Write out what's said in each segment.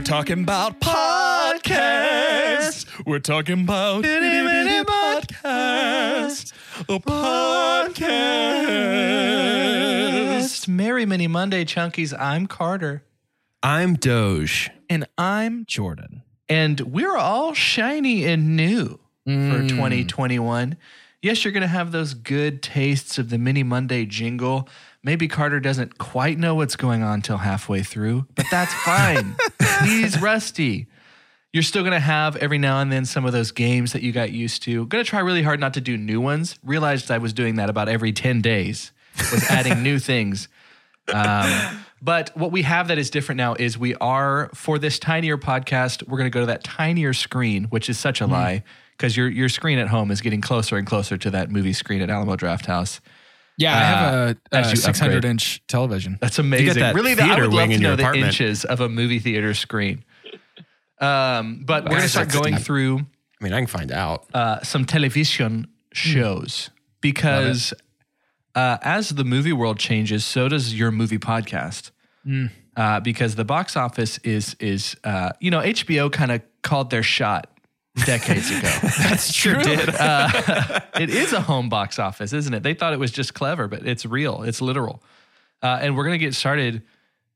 We're talking about podcast. We're talking about podcast. A podcast. Merry Mini Monday, Chunkies. I'm Carter. I'm Doge. And I'm Jordan. And we're all shiny and new Mm. for 2021. Yes, you're going to have those good tastes of the Mini Monday jingle. Maybe Carter doesn't quite know what's going on till halfway through, but that's fine. He's rusty. You're still going to have every now and then some of those games that you got used to. Going to try really hard not to do new ones. Realized I was doing that about every 10 days, was adding new things. Um, but what we have that is different now is we are for this tinier podcast. We're going to go to that tinier screen, which is such a lie because your your screen at home is getting closer and closer to that movie screen at Alamo Drafthouse. Yeah, I have Uh, a, as a 600 upgrade. inch television. That's amazing. that really, that, I theater would love to know your the inches of a movie theater screen. Um, but we're going to start going exciting. through I mean, I can find out. uh, some television shows because uh, as the movie world changes, so does your movie podcast. Uh, because the box office is is uh, you know HBO kind of called their shot decades ago. That's true. uh, it is a home box office, isn't it? They thought it was just clever, but it's real. It's literal. Uh, and we're gonna get started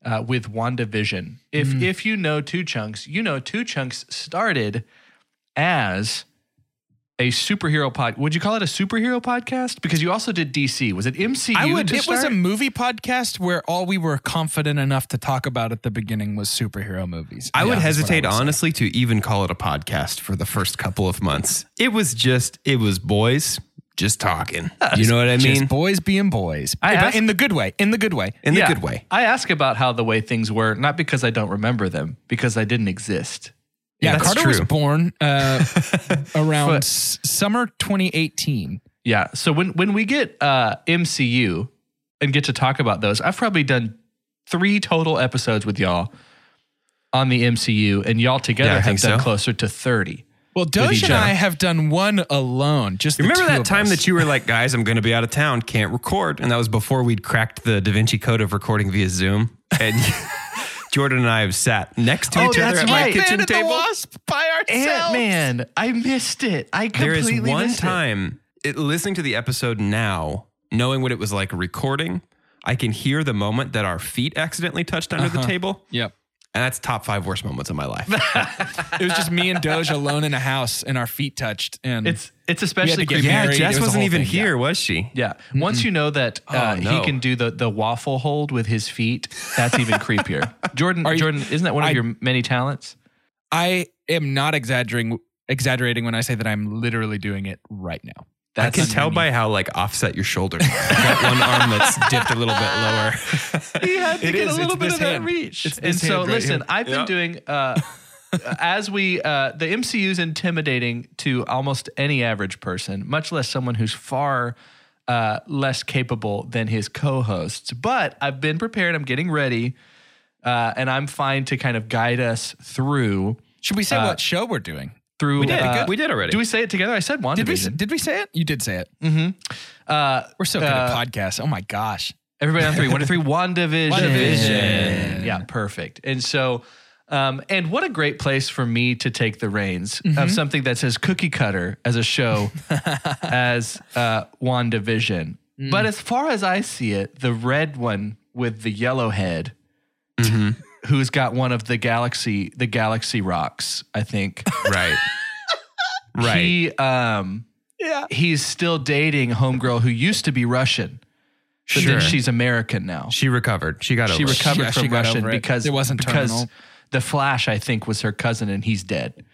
uh, with WandaVision. If if you know Two Chunks, you know Two Chunks started as a superhero pod. Would you call it a superhero podcast? Because you also did DC. Was it MCU? I would. to It was a movie podcast where all we were confident enough to talk about at the beginning was superhero movies. I would Yeah, that's what hesitate, would say. honestly, to even call it a podcast for the first couple of months. It was just, it was boys just talking. You know what I Just mean? boys being boys, I But asked- in the good way. In the good way. In the Yeah. good way. I ask about how the way things were, not because I don't remember them, because I didn't exist. Yeah, That's Carter was born uh, around But- s- summer 2018. Yeah. So when when we get uh, MCU and get to talk about those, I've probably done three total episodes with y'all on the MCU, and y'all together Yeah, I have think done so. closer to thirty. Well, Doge each and other. I have done one alone. Just the Remember two that of time us. that you were like, guys, I'm going to be out of town, can't record? And that was before we'd cracked the Da Vinci Code of recording via Zoom. And Jordan and I have sat next to Oh, each other that's at my right. kitchen Man at the table. Wasp by Ant. Man, I missed it. I There completely is one missed it. time it, listening to the episode now, knowing what it was like recording, I can hear the moment that our feet accidentally touched under the uh-huh. table. Yep. And that's top five worst moments of my life. It was just me and Doge alone in a house and our feet touched. And It's it's especially had to get creepy. yeah, married. Jess was wasn't even thing, here, was she? Yeah. Once you know that uh, Oh, he can do the the waffle hold with his feet, that's even creepier. Jordan, Are you- Jordan, isn't that one of I- your many talents? I am not exaggerating exaggerating when I say that I'm literally doing it right now. I can tell by how like offset your shoulders. are. You got one arm that's dipped a little bit lower. he had to It get is. a little bit this of that reach. It's and so, right listen, here. I've been Yeah. doing uh, as we uh, the MCU is intimidating to almost any average person, much less someone who's far uh, less capable than his co-hosts. But I've been prepared. I'm getting ready, uh, and I'm fine to kind of guide us through Should we say Uh, what show we're doing? Through. We did. uh, we did already. Do we say it together? I said one. Did we did we say it? You did say it. Uh, We're so good Uh, at podcasts. Oh my gosh. Everybody on three. One, two, three. WandaVision. WandaVision. Yeah, perfect. And so, um, and what a great place for me to take the reins of something that's as cookie cutter as a show as uh, WandaVision. But as far as I see it, the red one with the yellow head, who's got one of the galaxy, the galaxy rocks, I think. Right. right. He, um, Yeah. he's still dating a homegirl who used to be Russian, but Sure. then she's American now. she recovered. She got over. She it. recovered Yeah, from got Russian it. because It wasn't because terminal. the Flash, I think, was her cousin and he's dead.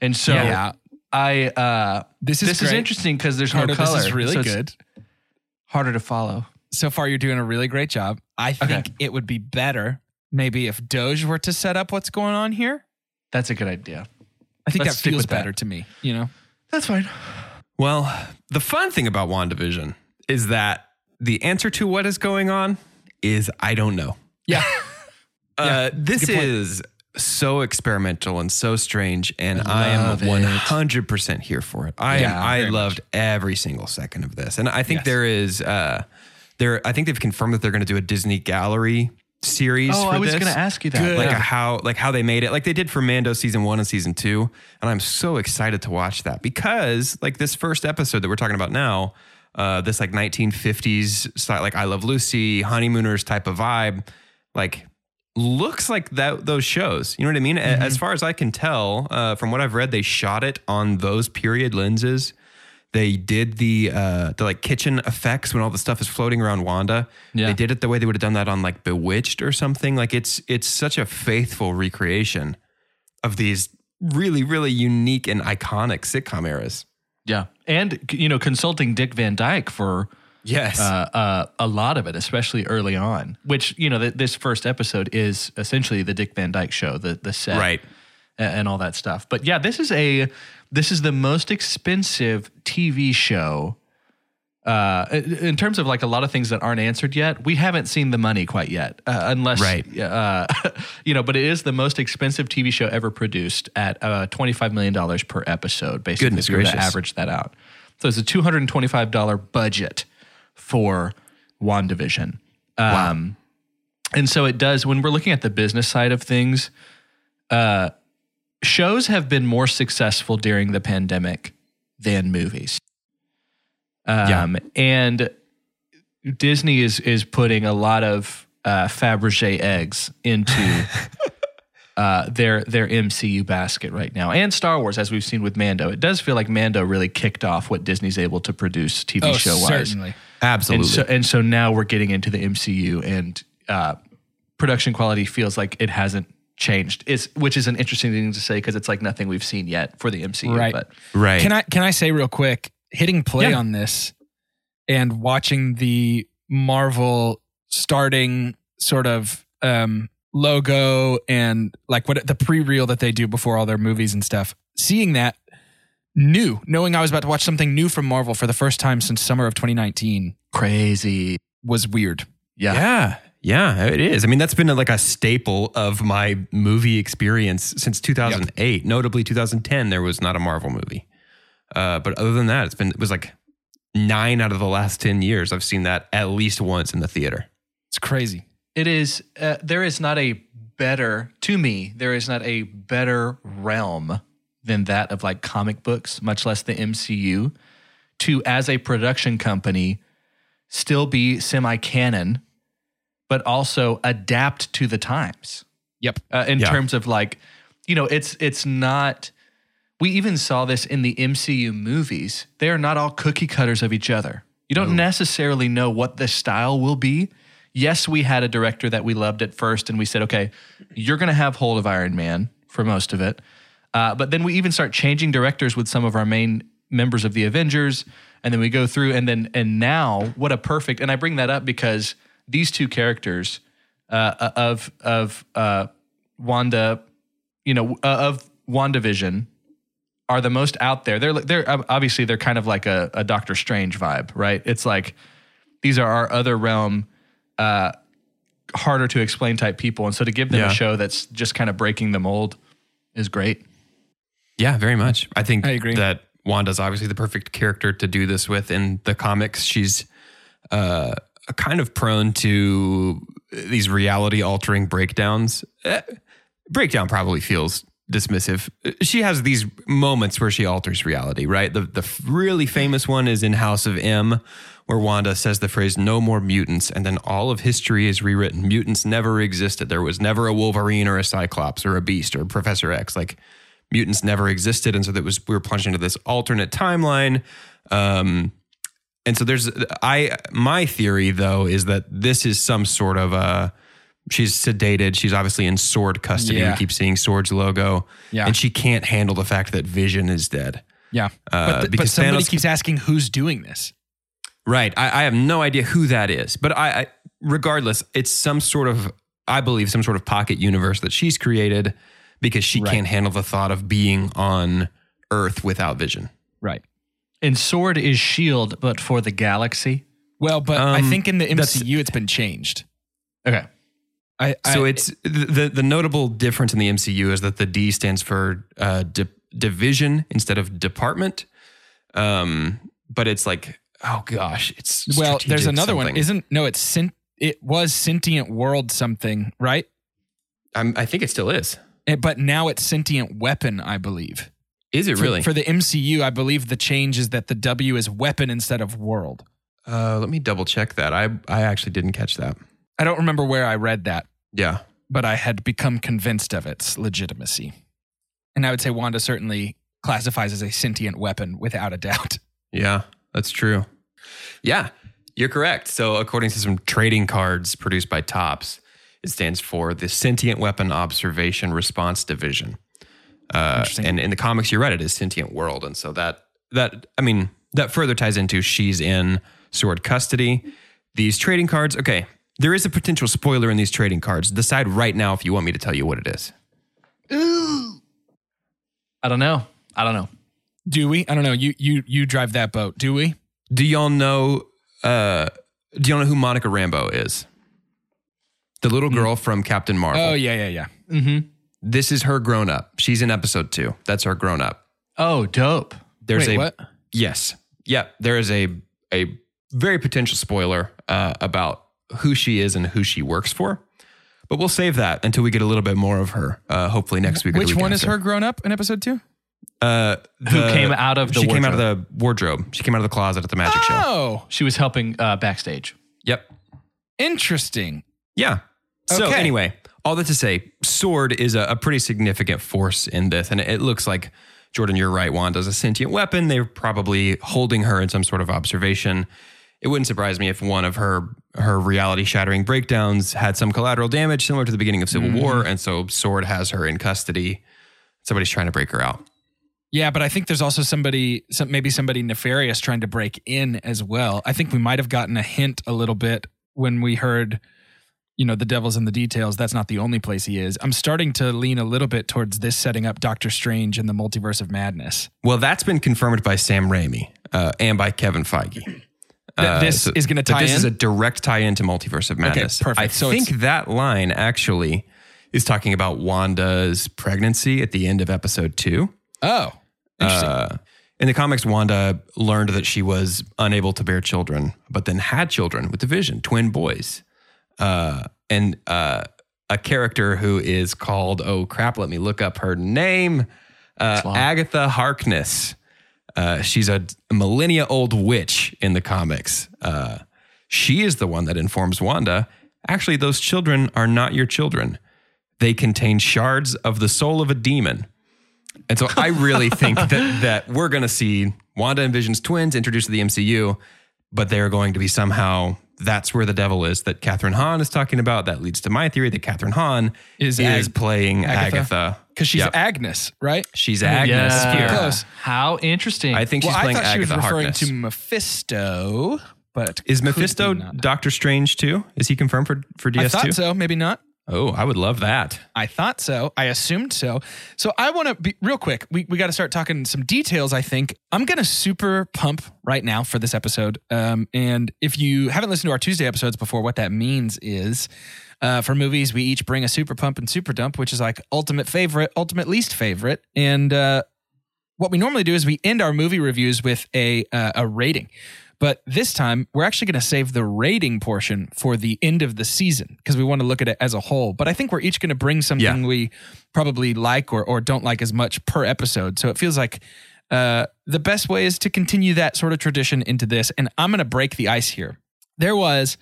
And so Yeah. I uh, This is this is interesting because there's Carter, no color. This is really so it's good. Harder to follow. So far, you're doing a really great job. I think Okay. it would be better maybe if Doge were to set up what's going on here. That's a good idea. I think Let's that feels with that. better to me. You know. That's fine. Well, the fun thing about WandaVision is that the answer to what is going on is I don't know. Yeah. Uh, this is so experimental and so strange, and I, am 100% here for it. I Yeah, I very loved every single second of this, and I think Yes. there is uh, there. I think they've confirmed that they're going to do a Disney Gallery series. Oh, for I was going to ask you that. like Yeah. a how like how they made it like they did for Mando season 1 and season 2 and I'm so excited to watch that because like this first episode that we're talking about now uh this like 1950s style like I Love Lucy honeymooners type of vibe like looks like that those shows you know what I mean A- as far as I can tell uh from what I've read they shot it on those period lenses they did the uh the like kitchen effects when all the stuff is floating around Wanda. Yeah. They did it the way they would have done that on like Bewitched or something. Like it's it's such a faithful recreation of these really really unique and iconic sitcom eras. Yeah. And, you know, consulting Dick Van Dyke for Yes. uh, uh, a lot of it, especially early on, which, you know, th- this first episode is essentially the Dick Van Dyke show, the, the set. right. a- and all that stuff. But yeah, this is a this is the most expensive TV show. Uh, in terms of like a lot of things that aren't answered yet, we haven't seen the money quite yet, uh, unless Right. uh, you know. But it is the most expensive TV show ever produced at uh, twenty five million dollars per episode. Basically, Goodness if to average that out, so it's a two hundred and twenty five dollar budget for Wandavision. Um, and so it does when we're looking at the business side of things. Uh, shows have been more successful during the pandemic than movies. Um, and Disney is is putting a lot of uh, Fabergé eggs into uh, their their MCU basket right now, and Star Wars, as we've seen with Mando. It does feel like Mando really kicked off what Disney's able to produce TV Oh, show wise. certainly. Absolutely. And so, and so now we're getting into the MCU, and uh, production quality feels like it hasn't changed. It's which is an interesting thing to say because it's like nothing we've seen yet for the MCU. Right. But right. Can I can I say real quick, hitting play Yeah. on this and watching the Marvel starting sort of um logo and like what the pre-reel that they do before all their movies and stuff. Seeing that new, knowing I was about to watch something new from Marvel for the first time since summer of 2019 crazy. was weird. Yeah. yeah. Yeah, it is. I mean, that's been like a staple of my movie experience since 2008. Notably, 2010, there was not a Marvel movie. Uh, but other than that, it's been, it was like nine out of the last 10 years. I've seen that at least once in the theater. It's crazy. It is. Uh, there is not a better to me. There is not a better realm than that of like comic books, much less the MCU, to as a production company still be semi canon, but also adapt to the times. Yep. uh, in Yeah. terms of like, you know, it's it's not. We even saw this in the MCU movies. They are not all cookie cutters of each other. You don't necessarily know what the style will be. Yes, we had a director that we loved at first, and we said, okay, you're going to have hold of Iron Man for most of it. Uh, but then we even start changing directors with some of our main members of the Avengers, and then we go through, and then and now what a perfect. And I bring that up because these two characters uh, of of uh, Wanda, you know, uh, of WandaVision are the most out there. They're they're obviously they're kind of like a, a Doctor Strange vibe, right? It's like these are our other realm, uh, harder to explain type people, and so to give them Yeah. a show that's just kind of breaking the mold is great. Yeah, very much. I think I agree. that Wanda's obviously the perfect character to do this with in the comics. She's uh, kind of prone to these reality altering breakdowns. Eh, breakdown probably feels dismissive. She has these moments where she alters reality, right? The the really famous one is in House of M, where Wanda says the phrase "no more mutants," and then all of history is rewritten. Mutants never existed. There was never a Wolverine or a Cyclops or a Beast or Professor X. Like mutants never existed, and so that was we were plunged into this alternate timeline. Um, and so there's I my theory though is that this is some sort of a she's sedated. She's obviously in sword custody. Yeah. We keep seeing sword's logo. Yeah. And she can't handle the fact that Vision is dead. Yeah. Uh, but, th- but somebody Thanos- keeps asking who's doing this. Right. I, I have no idea who that is. But I, I regardless, it's some sort of I believe some sort of pocket universe that she's created because she Right. can't handle the thought of being on Earth without Vision. Right. And Sword is Shield, but for the galaxy. Well, but I Um, think in the MCU it's been changed. Okay. I, So it's the the notable difference in the MCU is that the D stands for uh, di- division instead of department. Um, but it's like, oh gosh, it's well. There's strategic another one. Isn't no? It's sent. It was sentient world something, right? I'm, I think it still is. Eh, But now it's sentient weapon, I believe. Is it For, really? for the MCU, I believe the change is that the W is weapon instead of world. uh, let me double check that. I I actually didn't catch that. I don't remember where I read that, Yeah. but I had become convinced of its legitimacy. And I would say Wanda certainly classifies as a sentient weapon without a doubt. Yeah, that's true. Yeah, you're correct. So, according to some trading cards produced by Topps, it stands for the Sentient Weapon Observation Response Division. Uh, and in the comics, you're right; it is Sentient World, and so that that I mean that further ties into she's in Sword custody. These trading cards, okay. There is a potential spoiler in these trading cards. Decide right now if you want me to tell you what it is. I don't know. I don't know. Do we? I don't know. You you you drive that boat. Do we? Do y'all know? Uh, do y'all know who Monica Rambeau is? The little girl from Captain Marvel. Oh yeah yeah yeah. Mm-hmm. This is her grown up. She's in episode two. That's her grown up. Oh, dope. There's Wait, a what? yes, yeah. There is a a very potential spoiler uh, about who she is and who she works for. But we'll save that until we get a little bit more of her. Uh, hopefully next week. or the Which week one is her grown up in episode two? Uh, Who came out of the She came out of the wardrobe. She came out of the closet at the magic show. Oh, She was helping uh, backstage. Yep. interesting. Yeah. So Okay. anyway, all that to say, Sword is a, a pretty significant force in this, and it looks like Jordan, you're right. Wanda's a sentient weapon. They're probably holding her in some sort of observation. It wouldn't surprise me if one of her her reality shattering breakdowns had some collateral damage, similar to the beginning of Civil mm-hmm. War, and so Sword has her in custody. Somebody's trying to break her out. Yeah, but I think there's also somebody, some, maybe somebody nefarious trying to break in as well. I think we might have gotten a hint a little bit when we heard, you know, the devil's in the details. That's not the only place he is. I'm starting to lean a little bit towards this setting up Doctor Strange and the multiverse of madness. Well, that's been confirmed by Sam Raimi uh, and by Kevin Feige. That this is gonna tie This is a direct tie into Multiverse of Madness. perfect. I So think that line actually is talking about Wanda's pregnancy at the end of episode two. Oh, interesting. Uh, in the comics, Wanda learned that she was unable to bear children, but then had children with the Vision, twin boys. Uh, and uh, a character who is called, oh crap, let me look up her name uh. Agatha Harkness. Uh, she's a millennia old witch in the comics. Uh, she is the one that informs Wanda actually, those children are not your children. They contain shards of the soul of a demon. And so I really think that that we're going to see Wanda and Vision's twins introduced to the MCU, but they're going to be somehow that's where the devil is that Kathryn Hahn is talking about. That leads to my theory that Kathryn Hahn Is is, Ag- playing Agatha? Agatha Because she's Yep. Agnes, right? she's Agnes yeah. here. Close. How interesting. I think she's well, I playing thought she was Agatha referring Harkness. to Mephisto, but is Mephisto. Doctor Strange too? Is he confirmed for for DS2? thought so. Maybe not. Oh, I would love that. I thought so. I assumed so. So I want to be real quick. We, we got to start talking some details, I think. I'm going to super pump right now for this episode. Um, and if you haven't listened to our Tuesday episodes before, what that means is uh, for movies, we each bring a super pump and super dump, which is like ultimate favorite, ultimate least favorite. And uh, what we normally do is we end our movie reviews with a uh, a rating. But this time, we're actually going to save the rating portion for the end of the season because we want to look at it as a whole. But I think we're each going to bring something Yeah. we probably like or, or don't like as much per episode. So it feels like uh, the best way is to continue that sort of tradition into this. And I'm going to break the ice here. There was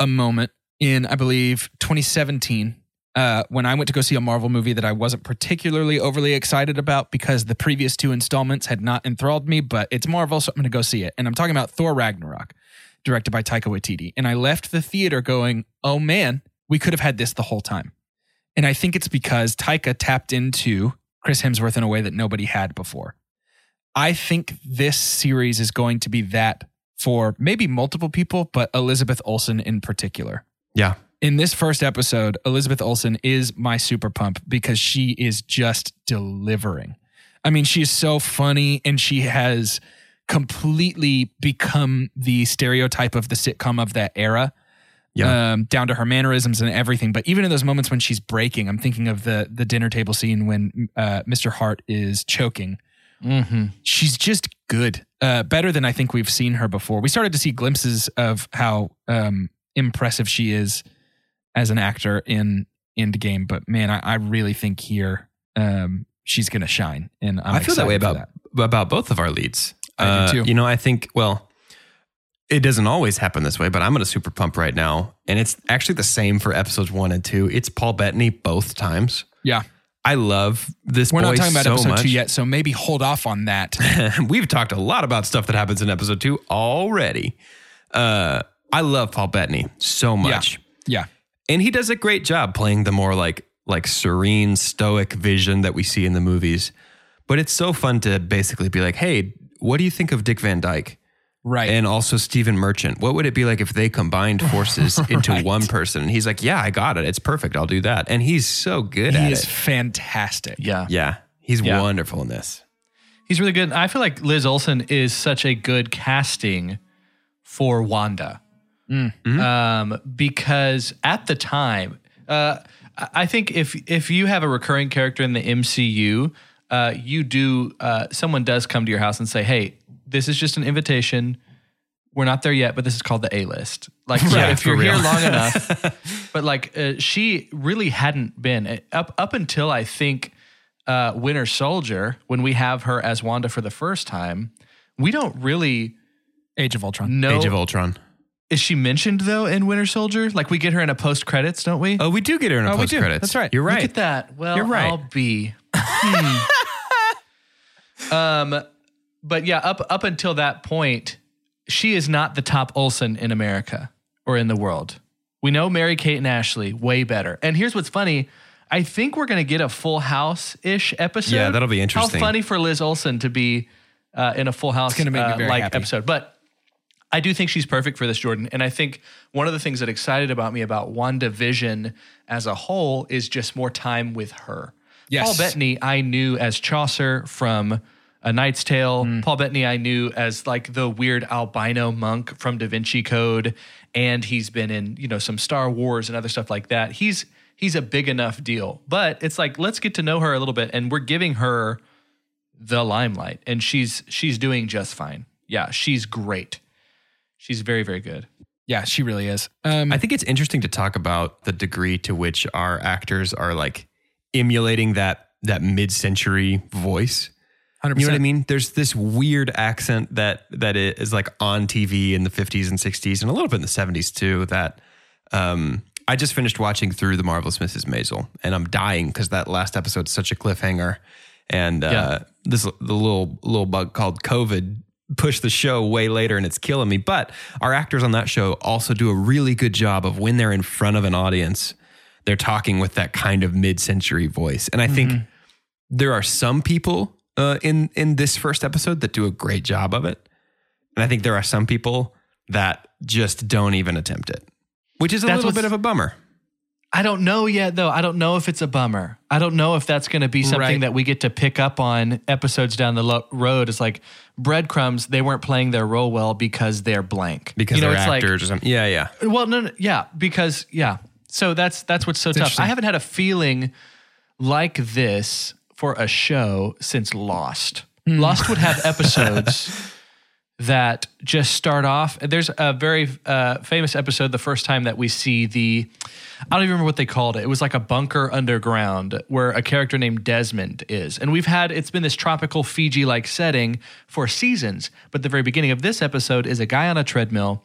a moment in, I believe, 2017 uh, when I went to go see a Marvel movie that I wasn't particularly overly excited about because the previous two installments had not enthralled me, but it's Marvel, so I'm going to go see it. And I'm talking about Thor Ragnarok, directed by Taika Waititi. And I left the theater going, oh man, we could have had this the whole time. And I think it's because Taika tapped into Chris Hemsworth in a way that nobody had before. I think this series is going to be that for maybe multiple people, but Elizabeth Olsen in particular Yeah. In this first episode, Elizabeth Olsen is my super pump because she is just delivering. I mean, she is so funny and she has completely become the stereotype of the sitcom of that era. Yeah. Um, down to her mannerisms and everything. But even in those moments when she's breaking, I'm thinking of the the dinner table scene when uh, Mr. Hart is choking Mm-hmm. she's just good. Uh, better than I think we've seen her before. We started to see glimpses of how um, impressive she is as an actor in Endgame, but man, I, I really think here um, she's going to shine. And I'm i feel that way about for about both of our leads. I do Uh, too. You know, I think well, it doesn't always happen this way, but I'm gonna super pump right now, and it's actually the same for episodes one and two. It's Paul Bettany both times. Yeah, I love this. we're not talking about so episode much. two yet, so maybe hold off on that. We've talked a lot about stuff that happens in episode two already. Uh, I love Paul Bettany so much. yeah, and he does a great job playing the more like like serene stoic vision that we see in the movies but it's so fun to basically be like hey what do you think of dick van dyke right. and also stephen merchant what would it be like if they combined forces into Right. one person and he's like yeah i got it it's perfect i'll do that and he's so good he at is it fantastic. Yeah. yeah he's Yeah. wonderful in this He's really good. I feel like Liz Olsen is such a good casting for Wanda. Um, because at the time, uh, I I think if if you have a recurring character in the MCU, uh, you do uh, someone does come to your house and say, "Hey, this is just an invitation. We're not there yet, but this is called the A list." Like, so Yeah, if you're here long enough, but like uh, she really hadn't been uh, up up until I think uh, Winter Soldier when we have her as Wanda for the first time. We don't really Age of Ultron. know. age of ultron Is she mentioned though in Winter Soldier? Like we get her in a post credits, don't we? oh we do get her in a Oh, post credits. That's right. you're right. Look at that. Well, You're right. I'll be. Hmm. um, but yeah, up up until that point, she is not the top Olsen in America or in the world. We know Mary Kate and Ashley way better. And here's what's funny. I think we're going to get a Full House ish episode. Yeah, that'll be interesting. How funny for Liz Olsen to be uh, in a Full House gonna make me uh, like happy. episode. But I do think she's perfect for this, Jordan. And I think one of the things that excited about me about WandaVision as a whole is just more time with her. Yes. Paul Bettany, I knew as Chaucer from A Knight's Tale. Mm. Paul Bettany, I knew as like the weird albino monk from Da Vinci Code. And he's been in, you know, some Star Wars and other stuff like that. He's he's a big enough deal. But it's like, let's get to know her a little bit. And we're giving her the limelight. And she's she's doing just fine. Yeah, she's great. She's very, very good. Yeah, she really is. Um, I think it's interesting to talk about the degree to which our actors are like emulating that that mid-century voice. 100%. You know what I mean? There's this weird accent that that is like on TV in the 50s and 60s and a little bit in the 70s too. That um, I just finished watching through the marvelous Mrs. Maisel, and I'm dying because that last episode's such a cliffhanger. And uh, Yeah. this the little little bug called COVID pushed the show way later, and it's killing me. But our actors on that show also do a really good job of when they're in front of an audience, they're talking with that kind of mid-century voice. And I think there are some people uh, in in this first episode that do a great job of it, and I think there are some people that just don't even attempt it, which is a That's little bit of a bummer. I don't know yet, though. I don't know if it's a bummer. I don't know if that's going to be something Right. that we get to pick up on episodes down the lo- road. It's like breadcrumbs. They weren't playing their role well because they're blank. Because you know, they're it's like- actors or something. Yeah, yeah. Well, no, no, yeah, because yeah. So that's that's what's so tough. I haven't had a feeling like this for a show since Lost. Hmm. Lost would have episodes that just start off. There's a very uh, famous episode the first time that we see the, I don't even remember what they called it. It was like a bunker underground where a character named Desmond is. And we've had, it's been this tropical Fiji like setting for seasons. But the very beginning of this episode is a guy on a treadmill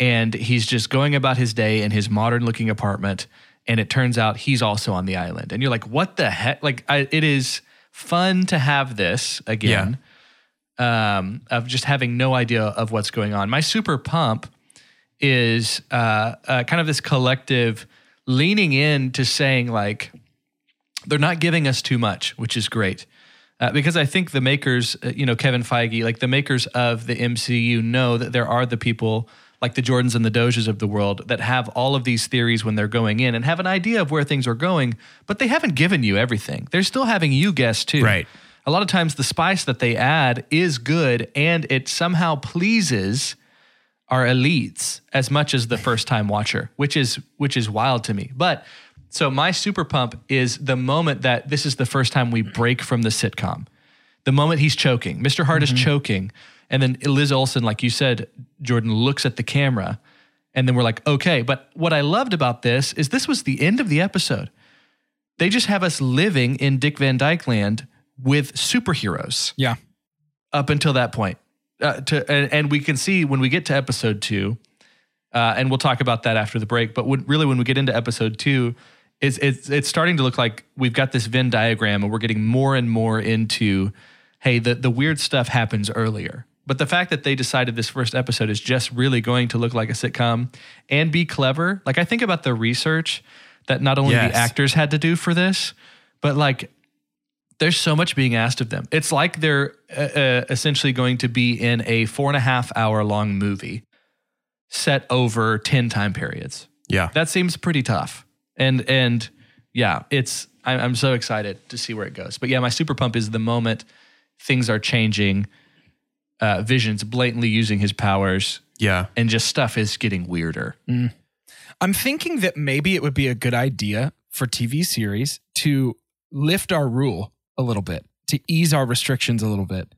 and he's just going about his day in his modern looking apartment. And it turns out he's also on the island. And you're like, what the heck? Like, I, it is fun to have this again um, of just having no idea of what's going on. My super pump is uh, uh, kind of this collective leaning in to saying like they're not giving us too much, which is great. Uh, because I think the makers, uh, you know, Kevin Feige, like the makers of the MCU, know that there are the people like the Jordans and the Doges of the world that have all of these theories when they're going in and have an idea of where things are going, but they haven't given you everything. They're still having you guess too. Right. A lot of times the spice that they add is good and it somehow pleases our elites as much as the first time watcher, which is which is wild to me. But so my super pump is the moment that this is the first time we break from the sitcom. The moment he's choking. Mr. Hart is mm-hmm. choking. And then Liz Olsen, like you said, Jordan looks at the camera. And then we're like, okay. But what I loved about this is this was the end of the episode. They just have us living in Dick Van Dyke land with superheroes Yeah. up until that point. Uh, to and, and we can see when we get to episode two, uh, and we'll talk about that after the break. But when, really, when we get into episode two, it's, it's it's starting to look like we've got this Venn diagram, and we're getting more and more into, hey, the the weird stuff happens earlier. But the fact that they decided this first episode is just really going to look like a sitcom and be clever, like I think about the research that not only Yes. the actors had to do for this, but like there's so much being asked of them. It's like they're uh, uh, essentially going to be in a four and a half hour long movie set over 10 time periods. Yeah. That seems pretty tough. And, and yeah, it's, I'm, I'm so excited to see where it goes. But yeah, my super pump is the moment things are changing, uh, Vision's blatantly using his powers, Yeah. and just stuff is getting weirder. I'm thinking that maybe it would be a good idea for TV series to lift our rule a little bit, to ease our restrictions a little bit.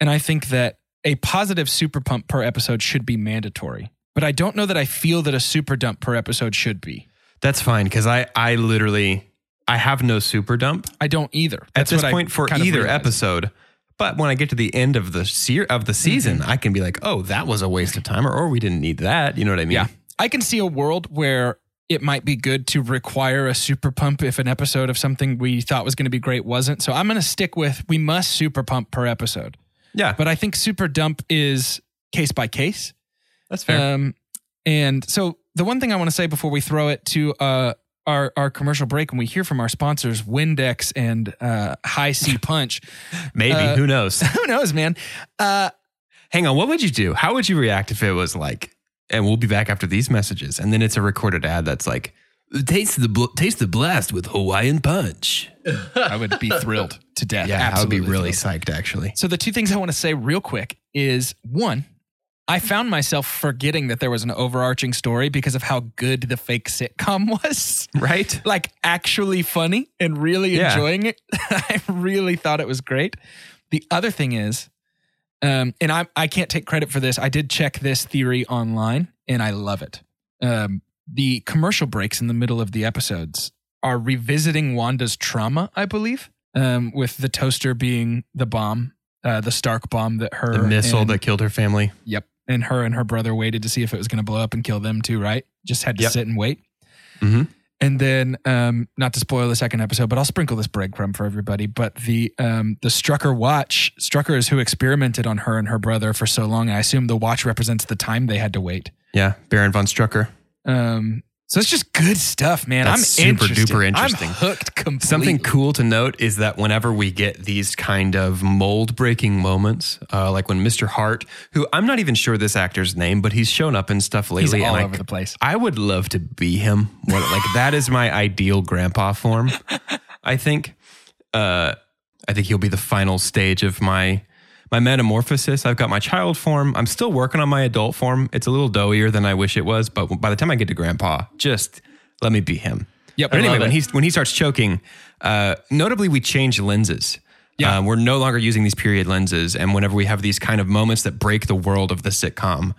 And I think that a positive super pump per episode should be mandatory. But I don't know that I feel that a super dump per episode should be. That's fine because I I literally I have no super dump I don't either. at this what I point for either episode. But when I get to the end of the se- of the mm-hmm. season, I can be like, oh, that was a waste of time, or, or we didn't need that. You know what I mean? Yeah. I can see a world where it might be good to require a super pump if an episode of something we thought was going to be great wasn't. So I'm going to stick with we must super pump per episode. Yeah. But I think super dump is case by case. that's fair. Um, and so the one thing I want to say before we throw it to uh, our our commercial break, and we hear from our sponsors, Windex and uh, Hi-C Punch, Maybe. uh, Who knows? who knows, man? Uh, Hang on. What would you do? How would you react if it was like, and we'll be back after these messages, and then it's a recorded ad that's like, taste the bl- taste the blast with Hawaiian punch. I would be thrilled to death. Yeah, I would be really thrilled. psyched actually. So the two things I want to say real quick is one, I found myself forgetting that there was an overarching story because of how good the fake sitcom was. Right? like actually funny and really Yeah. enjoying it. I really thought it was great. The other thing is, um, and I I can't take credit for this. I did check this theory online, and I love it. Um, the commercial breaks in the middle of the episodes are revisiting Wanda's trauma, I believe, um, with the toaster being the bomb, uh, the Stark bomb that her The missile and- that killed her family. Yep. And her and her brother waited to see if it was going to blow up and kill them too, right? Just had to Yep. sit and wait. Mhm. And then, um, not to spoil the second episode, but I'll sprinkle this breadcrumb for everybody. But the um, the Strucker watch, Strucker is who experimented on her and her brother for so long. I assume the watch represents the time they had to wait. Yeah, Baron von Strucker. Um, so it's just good stuff, man. That's I'm super interested. duper interesting. I'm hooked completely. Something cool to note is that whenever we get these kind of mold breaking moments, uh, like when Mr. Hart, who I'm not even sure this actor's name, but he's shown up in stuff He's lately. all and I- over the place. I would love to be him. What, like that is my ideal grandpa form. I think. Uh, I think he'll be the final stage of my my metamorphosis. I've got my child form. I'm still working on my adult form. It's a little doughier than I wish it was, but by the time I get to grandpa, just let me be him. Yep, But I anyway, when he's when he starts choking, uh, notably we change lenses. Yeah. Um, we're no longer using these period lenses. And whenever we have these kind of moments that break the world of the sitcom,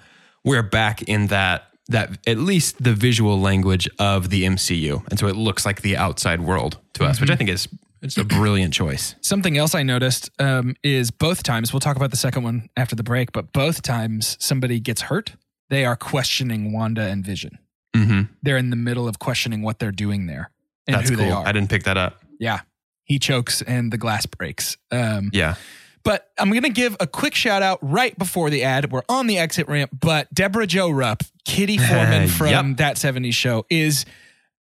we're back in that that at least the visual language of the MCU. And so it looks like the outside world to us, which I think is it's a brilliant choice. Something else I noticed um, is both times, we'll talk about the second one after the break, but both times somebody gets hurt, they are questioning Wanda and Vision. Mm-hmm. They're in the middle of questioning what they're doing there and That's who cool. they are. I didn't pick that up. Yeah. He chokes and the glass breaks. Um, Yeah. But I'm going to give a quick shout out right before the ad. We're on the exit ramp, but Debra Jo Rupp, Kitty Forman from Yep. That 70s Show, is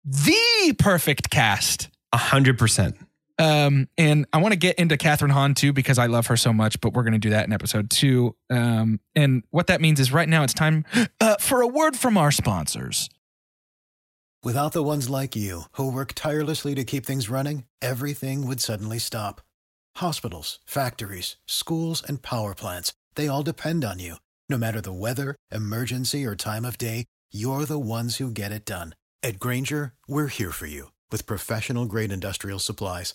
the perfect cast. A hundred percent. Um, and I want to get into Kathryn Hahn too because I love her so much, but we're going to do that in episode two. Um, and what that means is right now it's time uh, for a word from our sponsors. Without the ones like you, who work tirelessly to keep things running, everything would suddenly stop. Hospitals, factories, schools, and power plants, they all depend on you. No matter the weather, emergency, or time of day, you're the ones who get it done. At Grainger, we're here for you with professional grade industrial supplies.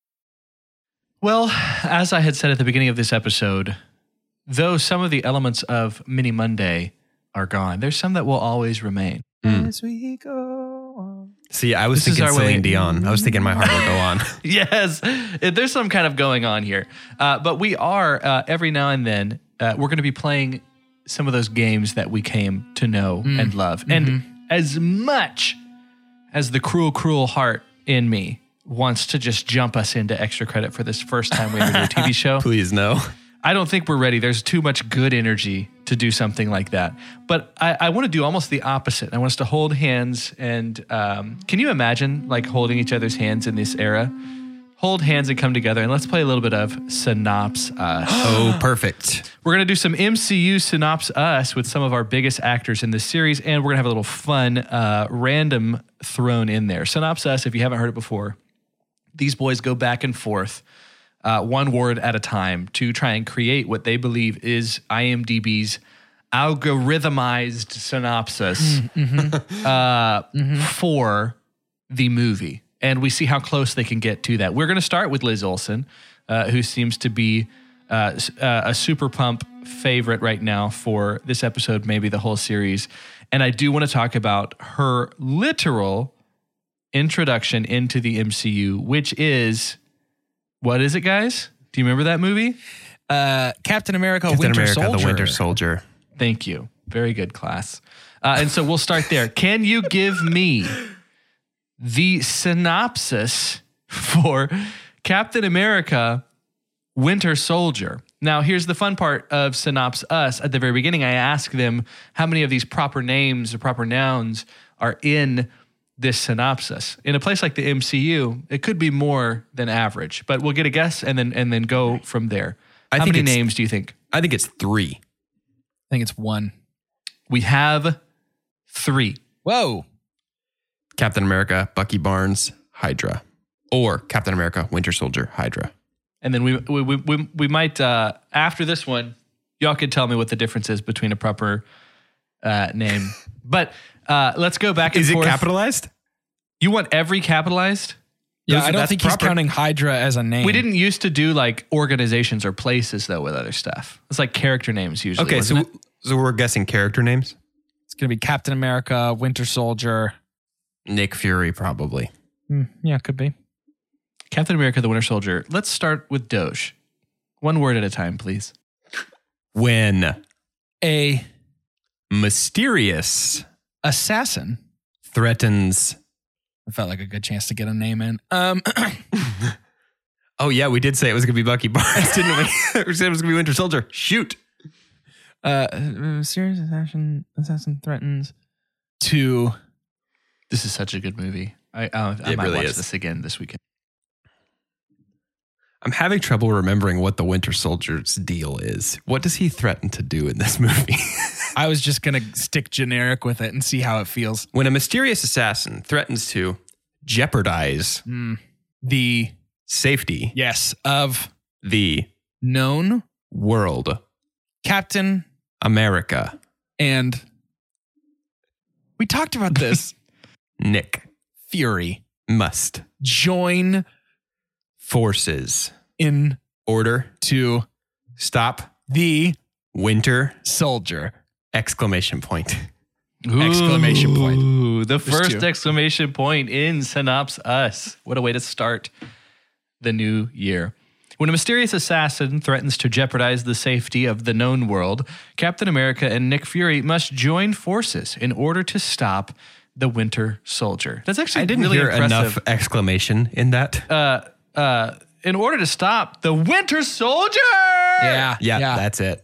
Well, as I had said at the beginning of this episode, though some of the elements of Mini Monday are gone, there's some that will always remain. As we go on. See, I was This thinking our way- Celine Dion. I was thinking my heart will go on. yes, there's some kind of going on here. Uh, but we are, uh, every now and then, uh, we're going to be playing some of those games that we came to know and love. And as much as the cruel, cruel heart in me wants to just jump us into extra credit for this first time we ever do a TV show, Please no. I don't think we're ready. There's too much good energy to do something like that. But I, I want to do almost the opposite. I want us to hold hands and um, can you imagine like holding each other's hands in this era? Hold hands and come together and let's play a little bit of Synops Us. Oh, perfect. we're going to do some MCU Synops Us with some of our biggest actors in this series and we're going to have a little fun uh, random thrown in there. Synops Us, if you haven't heard it before, these boys go back and forth uh, one word at a time to try and create what they believe is IMDb's algorithmized synopsis uh, for the movie. And we see how close they can get to that. We're going to start with Liz Olsen, uh, who seems to be uh, uh, a super pump favorite right now for this episode, maybe the whole series. And I do want to talk about her literal introduction into the MCU, which is what is it, guys? Do you remember that movie? Uh, Captain America, Captain Winter America, Soldier. the Winter Soldier. Thank you. Very good class. Uh, and so we'll start there. Can you give me the synopsis for Captain America Winter Soldier? Now, here's the fun part of Synops Us. At the very beginning, I ask them how many of these proper names or proper nouns are in this synopsis. In a place like the MCU, it could be more than average, but we'll get a guess and then and then go from there. I how think many names do you think? I think it's three. I think it's one. We have three. Whoa. Captain America, Bucky Barnes, Hydra. Or Captain America, Winter Soldier, Hydra. And then we we we, we, we might uh, after this one, y'all could tell me what the difference is between a proper uh, name. but uh, let's go back and Is it capitalized? You want every capitalized? Yeah, Those- I don't that's think he's counting Hydra as a name. We didn't used to do like organizations or places though with other stuff. It's like character names usually. Okay, so, it? so we're guessing character names? It's going to be Captain America, Winter Soldier. Nick Fury, probably. Hmm, yeah, could be. Captain America: The Winter Soldier. Let's start with Doge. One word at a time, please. When A mysterious assassin. threatens. I felt like a good chance to get a name in. Um, Oh, yeah, we did say it was going to be Bucky Barnes, didn't we? we said it was going to be Winter Soldier. Shoot. Uh, serious assassin assassin threatens to This is such a good movie. I uh, I It might really watch is. this again this weekend. I'm having trouble remembering what the Winter Soldier's deal is. What does he threaten to do in this movie? I was just gonna stick generic with it and see how it feels. when a mysterious assassin threatens to jeopardize hmm. The safety, yes of the known world, Captain America, and we talked about this. Nick. Fury. Must. Join forces in order to stop the winter soldier. exclamation point. Exclamation point. Ooh, the first two. exclamation point in Synops Us. What a way to start the new year. When a mysterious assassin threatens to jeopardize the safety of the known world, Captain America and Nick Fury must join forces in order to stop the Winter Soldier. That's actually I didn't really hear impressive. enough exclamation in that. Uh, uh, in order to stop the Winter Soldier. Yeah, yeah, that's it.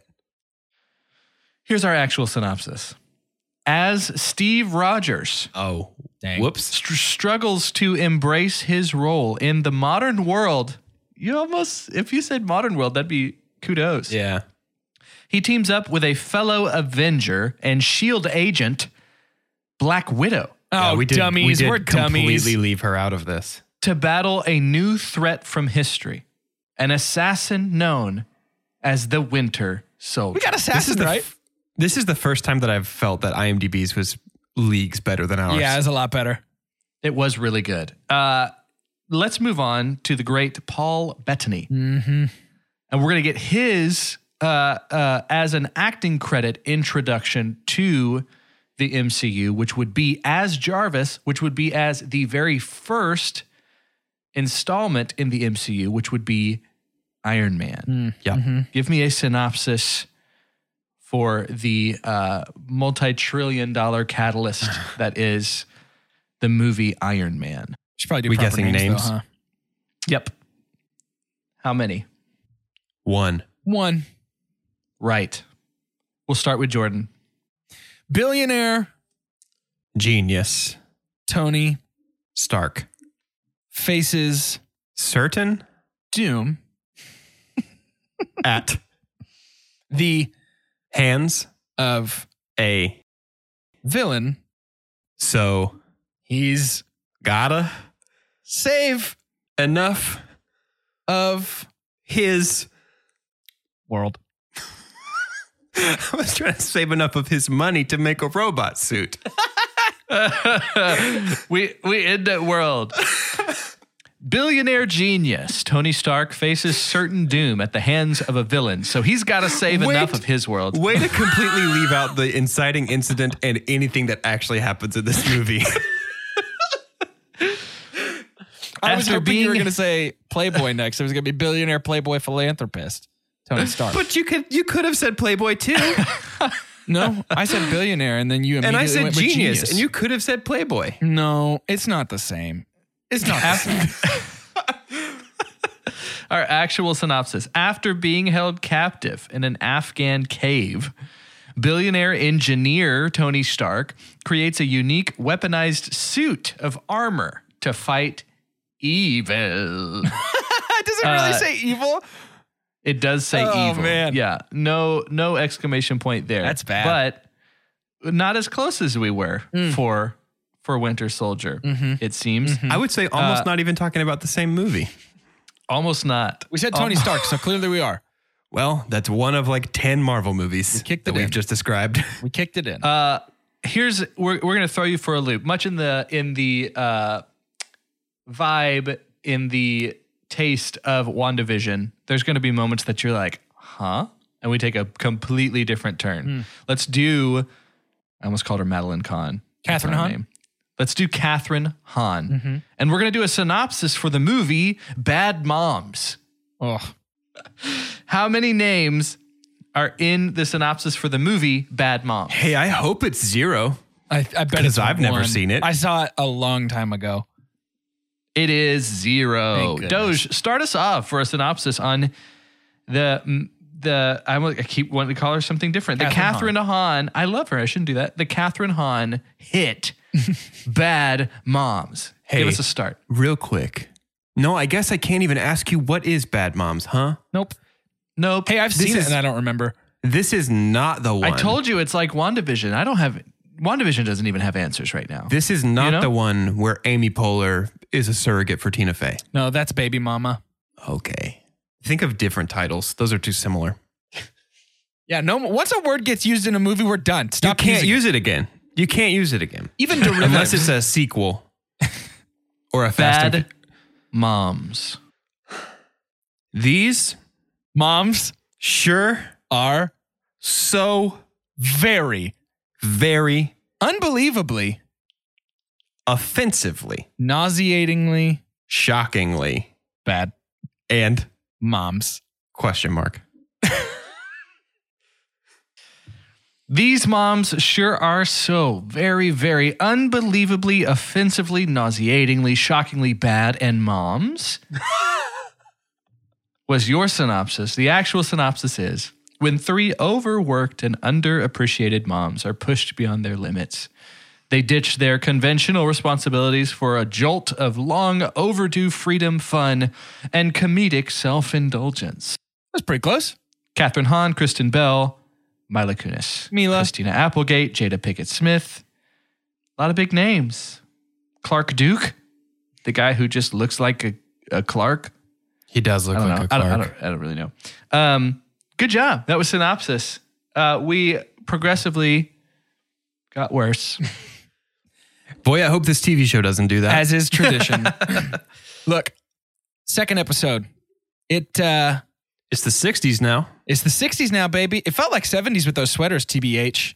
Here's our actual synopsis. As Steve Rogers Oh, Dang. whoops. str- struggles to embrace his role in the modern world, you almost, if you said modern world, that'd be kudos. Yeah. He teams up with a fellow Avenger and Shield agent, Black Widow, Oh, Yeah, we did, dummies. We did We're dummies. completely leave her out of this. To battle a new threat from history, an assassin known as the Winter Soldier. We got This is assassin the right. f- this is the first time that I've felt that IMDb's was leagues better than ours. yeah, it's a lot better. It was really good. Uh, let's move on to the great Paul Bettany. Mm-hmm. And we're going to get his, uh, uh, as an acting credit, introduction to the MCU, which would be as Jarvis, which would be as the very first installment in the MCU, which would be Iron Man. Yeah. Give me a synopsis for the uh, multi trillion dollar catalyst that is the movie Iron Man. Should probably do We guessing names, names? Though, huh? Yep. How many? One. One Right. We'll start with Jordan. billionaire Genius. Tony Stark. Faces Certain doom. at The hands of a villain. so He's gotta save enough of his world. I was trying to save enough of his money to make a robot suit. we we end that world. Billionaire genius Tony Stark faces certain doom at the hands of a villain, so he's got to save Wait. enough of his world. Way to completely leave out the inciting incident and anything that actually happens in this movie. I was After hoping you were going to say Playboy next. It was going to be billionaire Playboy philanthropist Tony Stark. but you could you could have said Playboy too. No, I said billionaire, and then you and I said went with genius, and you could have said Playboy. No, it's not the same. It's not. The same. Our actual synopsis. After being held captive in an Afghan cave, billionaire engineer Tony Stark creates a unique weaponized suit of armor to fight evil. Does it really Uh, say evil? It does say Oh, evil. man. Yeah. No no exclamation point there. That's bad. But not as close as we were for for Winter Soldier. It seems. I would say almost not even talking about the same movie. Almost not. We said Tony Stark, so clearly we are. Well, that's one of like 10 Marvel movies kicked that we've just described. We kicked it in. Uh, here's we're we're gonna throw you for a loop. Much in the in the uh, vibe in the taste of WandaVision, there's gonna be moments that you're like, huh? And we take a completely different turn. Hmm. Let's do. I almost called her Madeline Kahn. That's Kathryn not Hahn? name. Let's do Kathryn Hahn, mm-hmm. and we're gonna do a synopsis for the movie Bad Moms. oh, How many names are in the synopsis for the movie Bad Moms? hey, I hope it's zero. I, I bet 'Cause it's I've never seen it. I saw it a long time ago. It is zero. Doge, start us off for a synopsis on the the I'm, I keep wanting to call her something different. The Kathryn Kathryn Hahn. I love her. I shouldn't do that. The Kathryn Hahn hit Bad Moms. Hey. Give us a start. Real quick. No, I guess I can't even ask you what is Bad Moms, huh? Nope. Nope. Hey, I've This seen is- it and I don't remember. This is not the one. I told you it's like WandaVision. I don't have WandaVision doesn't even have answers right now. This is not You know? the one where Amy Poehler is a surrogate for Tina Fey. No, that's Baby Mama. Okay. Think of different titles. Those are too similar. Yeah, no. Once a word gets used in a movie, we're done. Stop you can't using use it again. You can't use it again. Even derivatives. Unless it's a sequel or a Fast Bad Moms. These moms sure are so very, very unbelievably, offensively, nauseatingly shockingly, bad and moms. question mark. These moms sure are so very, very unbelievably, offensively, nauseatingly, shockingly bad. And moms was your synopsis. The actual synopsis is when three overworked and underappreciated moms are pushed beyond their limits, they ditch their conventional responsibilities for a jolt of long overdue freedom, fun, and comedic self indulgence. That's pretty close. Kathryn Hahn, Kristen Bell, Mila Kunis, Mila. Christina Applegate, Jada Pinkett Smith. A lot of big names. Clark Duke, the guy who just looks like a, a Clark. He does look I don't like know. a I Clark. don't, I, don't, I don't really know. Um, good job. That was synopsis. Uh, we progressively got worse. Boy, I hope this TV show doesn't do that. As is tradition. Look, second episode. It uh it's the 60s now. it's the 60s now, baby. It felt like 70s with those sweaters, TBH.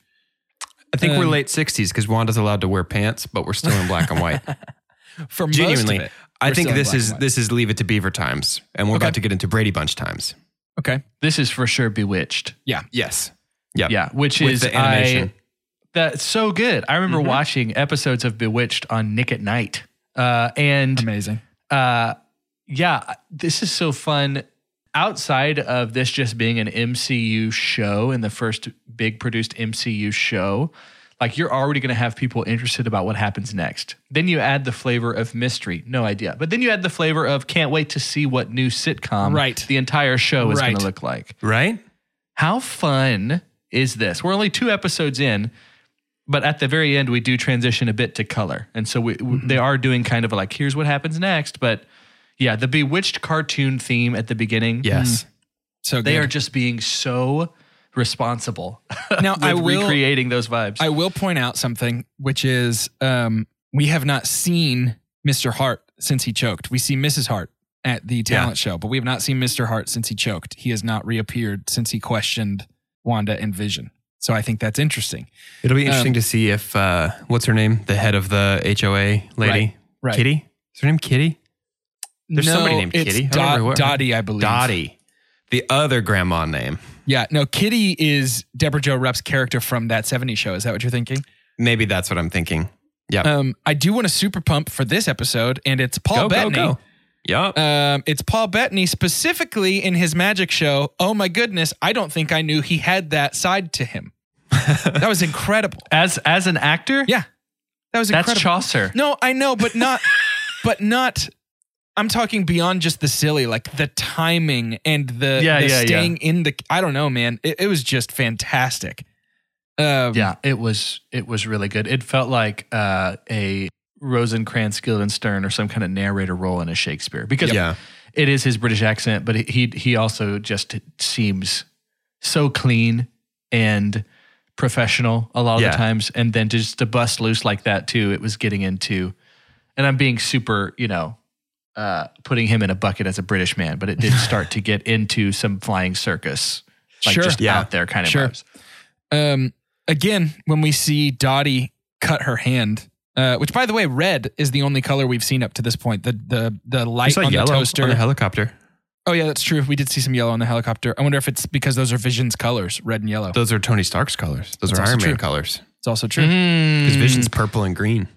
I think we're Um, late 60s because Wanda's allowed to wear pants, but we're still in black and white. For Genuinely. most of it. I we're think in this black is and white. this is Leave It to Beaver times, and we're Okay. about to get into Brady Bunch times. Okay. this is for sure Bewitched. Yeah. Yes. Yep. Yeah, which With is the animation. I, that's so good. I remember Mm-hmm. watching episodes of Bewitched on Nick at Night, uh, and Amazing. uh, yeah, this is so fun. Outside of this just being an MCU show and the first big produced MCU show, like you're already going to have people interested about what happens next. Then you add the flavor of mystery, no idea. But then you add the flavor of can't wait to see what new sitcom Right. the entire show is going to look like. Right? How fun is this? We're only two episodes in, but at the very end, we do transition a bit to color. And so we, we- they are doing kind of like, here's what happens next. But yeah, the Bewitched cartoon theme at the beginning. Yes. So good. They are just being so responsible Now, I will- recreating those vibes. I will point out something, which is um, we have not seen Mr. Hart since he choked. We see Mrs. Hart at the talent show, but we have not seen Mr. Hart since he choked. He has not reappeared since he questioned Wanda and Vision. So I think that's interesting. It'll be interesting Um, to see if uh, what's her name, the head of the HOA lady, Right, right. Kitty. Is her name Kitty? There's no, somebody named Kitty. What- Dottie, I believe. Dottie, the other grandma name. Yeah, no, Kitty is Debra Jo Rupp's character from that 70s show. Is that what you're thinking? Maybe that's what I'm thinking. Yeah. Um, I do want to super pump for this episode, and it's Paul go, go, Bettany. go. Yup. Um, it's Paul Bettany specifically in his magic show. Oh my goodness, I don't think I knew he had that side to him. that was incredible. as as an actor, Yeah, that was that's incredible. Chaucer. No, I know, but not, but not. I'm talking beyond just the silly, like the timing and the, Yeah, the yeah, yeah. staying in the. I don't know, man. It, it was just fantastic. Um, Yeah, it was it was really good. It felt like uh, a Rosencrantz, Guildenstern, or some kind of narrator role in a Shakespeare because Yeah. it is his British accent, but he he also just seems so clean and professional a lot of Yeah. the times, and then just to bust loose like that too, it was getting into. And I'm being super, you know, uh, putting him in a bucket as a British man, but it did start to get into some flying circus, like Sure. just Yeah. out there kind of Sure. Um, again, when we see Dottie cut her hand, uh, which by the way, red is the only color we've seen up to this point. The the the light saw on the yellow toaster. on the helicopter. oh yeah, that's true. We did see some yellow on the helicopter. I wonder if it's because those are Vision's colors, red and yellow. Those are Tony Stark's colors. Those That's are also Iron Man true. colors. It's also true. Because Mm. Vision's purple and green.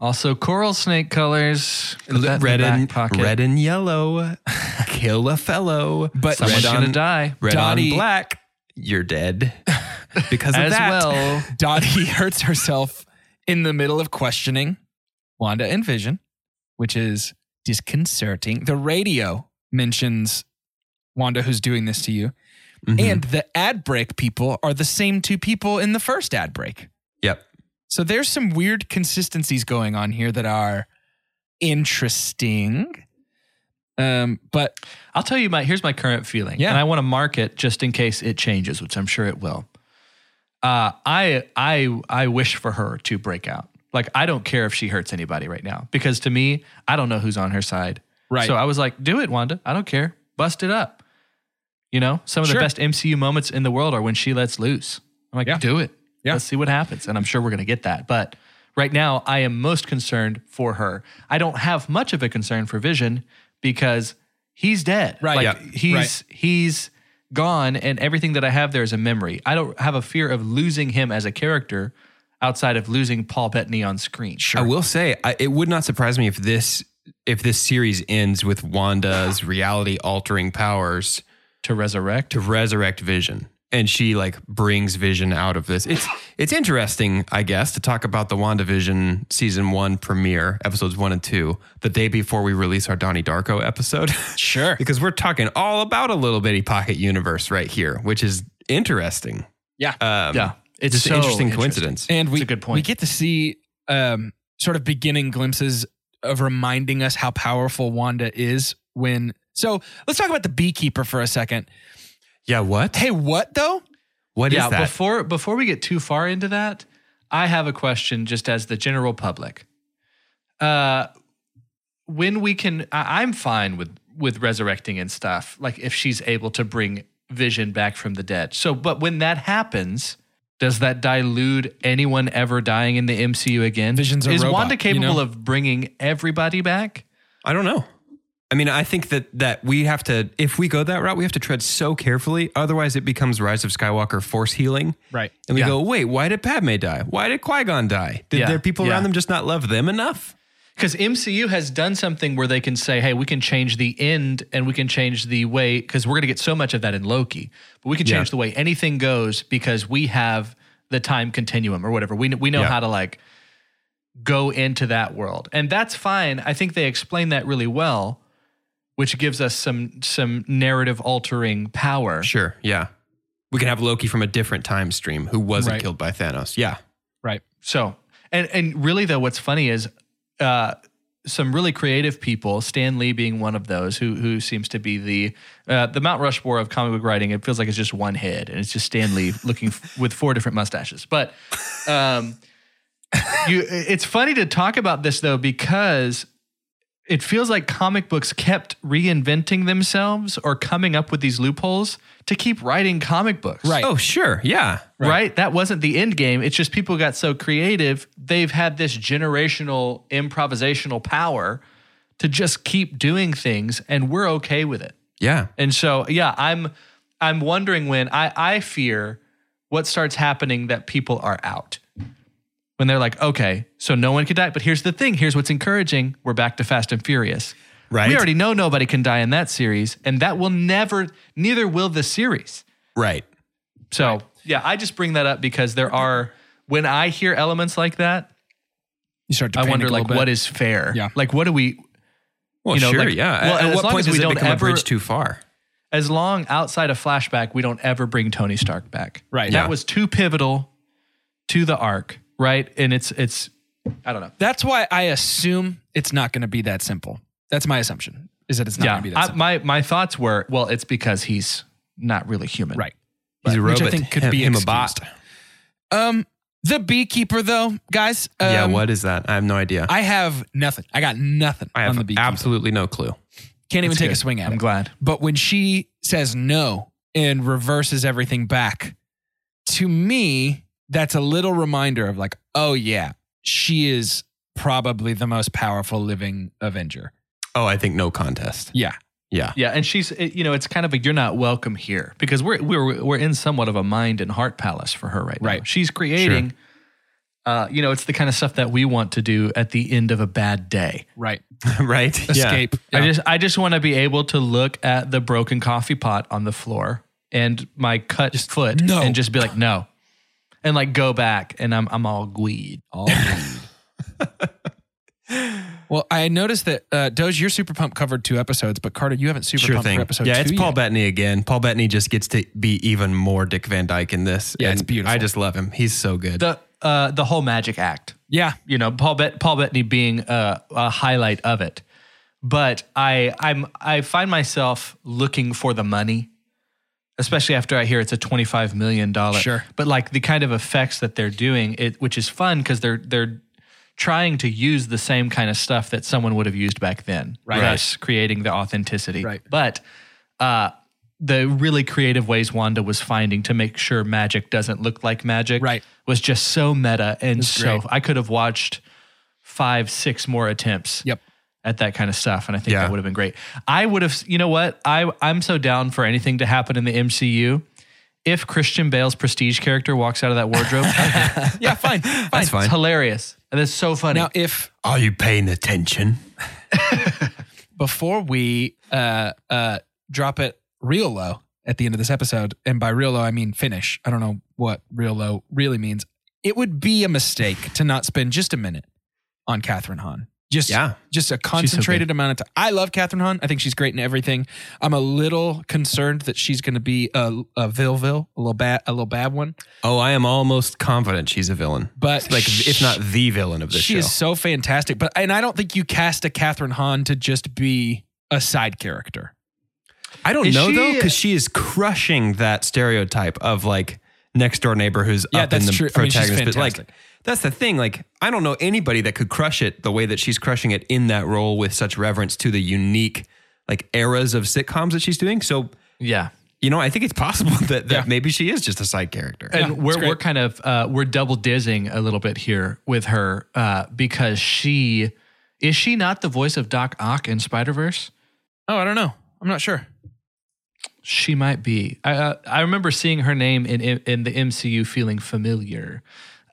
Also, coral snake colors. Put that in the red and pocket. red and yellow. Kill a fellow. But Someone's red gonna on die. Red Dottie- on black. You're dead because of As that. well. Dottie hurts herself in the middle of questioning Wanda and Vision, which is disconcerting. The radio mentions Wanda who's doing this to you. Mhm. And the ad break people are the same two people in the first ad break. yep. So there's some weird consistencies going on here that are interesting. Um, but I'll tell you my here's my current feeling. Yeah. And I want to mark it just in case it changes, which I'm sure it will. Uh, I I I wish for her to break out. Like I don't care if she hurts anybody right now because to me, I don't know who's on her side. Right. So I was like, do it, Wanda. I don't care. Bust it up. You know, some of Sure. the best MCU moments in the world are when she lets loose. I'm like, Yeah. do it. Yeah. Let's see what happens. And I'm sure we're going to get that. But right now, I am most concerned for her. I don't have much of a concern for Vision because he's dead. Right. Like Yeah. he's Right. he's gone and everything that I have there is a memory. I don't have a fear of losing him as a character outside of losing Paul Bettany on screen. Sure. I will say I, it would not surprise me if this if this series ends with Wanda's reality altering powers To resurrect. to resurrect Vision and she like brings Vision out of this. It's it's interesting, I guess, to talk about the WandaVision season 1 premiere, episodes 1 and 2, the day before we release our Donnie Darko episode. sure. because we're talking all about a little bitty pocket universe right here, which is interesting. Yeah. Um, yeah. It's just so an interesting interesting. coincidence. And we, It's a good point. we get to see um, sort of beginning glimpses of reminding us how powerful Wanda is when. So let's talk about the beekeeper for a second. Yeah, what? Hey, what though? What is yeah, that? before before we get too far into that, I have a question just as the general public. Uh when we can I, I'm fine with with resurrecting and stuff, like if she's able to bring vision back from the dead. So but when that happens, does that dilute anyone ever dying in the MCU again? Vision's a Is robot, Wanda you capable know? of bringing everybody back? I don't know. I mean, I think that that we have to, if we go that route, we have to tread so carefully. Otherwise, it becomes Rise of Skywalker force healing. Right. And we Yeah. go, wait, why did Padme die? Why did Qui Gon die? Did Yeah, their people yeah. around them just not love them enough? Because MCU has done something where they can say, hey, we can change the end and we can change the way, because we're going to get so much of that in Loki, but we can change Yeah. the way anything goes because we have the time continuum or whatever. We, we know Yeah. how to like go into that world. And that's fine. I think they explain that really well, which gives us some some narrative altering power. Sure. Yeah. We can have Loki from a different time stream who wasn't Right. killed by Thanos. Yeah. Right. So, and and really though, what's funny is uh, some really creative people, Stan Lee being one of those, who who seems to be the uh, the Mount Rushmore of comic book writing. It feels like it's just one head, and it's just Stan Lee looking f- with four different mustaches. But um, you, it's funny to talk about this though because it feels like comic books kept reinventing themselves or coming up with these loopholes to keep writing comic books. Right. Oh, sure. Yeah. Right. That wasn't the end game. It's just people got so creative. They've had this generational improvisational power to just keep doing things and we're okay with it. Yeah. And so, yeah, I'm I'm wondering when I I fear what starts happening that people are out. When they're like, okay, so no one could die. But here's the thing. Here's what's encouraging. We're back to Fast and Furious. Right. We already know nobody can die in that series, and that will never, neither will the series. Right. So yeah, I just bring that up because there are when I hear elements like that, You start to I wonder like what bit. is fair. Yeah. Like what do we Well, You know, sure. like- yeah. well, At- At as what long point as does we it don't become a ever- bridge too far? as long outside of flashback, we don't ever bring Tony Stark back. Right. That was too pivotal to the arc, right? And it's it's I don't know. That's why I assume it's not going to be that simple. That's my assumption. Is that it's not yeah. going to be that I, simple. my my thoughts were, well, it's because he's not really human. right. He's a Which robot. I think could him, be him a excused. bot. Um, the beekeeper though, guys. Um, yeah. What is that? I have no idea. I have nothing. I got nothing I on have the beekeeper. absolutely no clue. Can't even That's take a swing at I'm it. glad. But when she says no and reverses everything back, to me, that's a little reminder of like, oh yeah, she is probably the most powerful living Avenger. Oh, I think no contest. Yeah. Yeah. Yeah, and she's you know it's kind of a you're not welcome here because we're we're we're in somewhat of a mind and heart palace for her right now. Right. She's creating Uh, you know, it's the kind of stuff that we want to do at the end of a bad day. Right. right? Yeah. Escape. I just I just want to be able to look at the broken coffee pot on the floor and my cut foot no. and just be like no. And like go back and I'm I'm all gweed. All well, I noticed that uh, Doge, your Super Pump covered two episodes, but Carter, you haven't Super Sure Pumped thing. for episode yeah, two it's Paul yet. Bettany again. Paul Bettany just gets to be even more Dick Van Dyke in this. Yeah, it's beautiful. I just love him. He's so good. The uh the whole magic act. Yeah. you know Paul Bet- Paul Bettany being a, a highlight of it. But I I'm I find myself looking for the money, especially after I hear it's a twenty five million dollar. Sure. But like the kind of effects that they're doing, it which is fun because they're they're trying to use the same kind of stuff that someone would have used back then, Right. thus creating the authenticity. Right. But uh, the really creative ways Wanda was finding to make sure magic doesn't look like magic Right. was just so meta and so great. I could have watched five, six more attempts Yep. At that kind of stuff, and I think Yeah. that would have been great. I would have, you know what? I I'm so down for anything to happen in the MCU. If Christian Bale's prestige character walks out of that wardrobe, Yeah, fine. fine. That's fine. it's hilarious and it's so funny. Now, if Are you paying attention? before we uh, uh, drop it real low at the end of this episode, and by real low, I mean finish. I don't know what real low really means. It would be a mistake to not spend just a minute on Kathryn Hahn. Just, Yeah. just a concentrated amount of time. I love Kathryn Hahn. I think she's great in everything. I'm a little concerned that she's going to be a, a Villeville, a little bad, a little bad one. Oh, I am almost confident she's a villain. But like, if not the villain of this show. she show. is so fantastic. But and I don't think you cast a Kathryn Hahn to just be a side character. I don't Is know she- though, because she is crushing that stereotype of like next door neighbor who's Yeah, up in the true. I mean, she's protagonist. but like. That's the thing. Like, I don't know anybody that could crush it the way that she's crushing it in that role with such reverence to the unique like eras of sitcoms that she's doing. So, yeah. you know, I think it's possible that, that Yeah. maybe she is just a side character. And Yeah, we're we're kind of uh, we're double dizzing a little bit here with her uh, because she is she not the voice of Doc Ock in Spider Verse? Oh, I don't know. I'm not sure. She might be. I uh, I remember seeing her name in in the MCU, feeling familiar.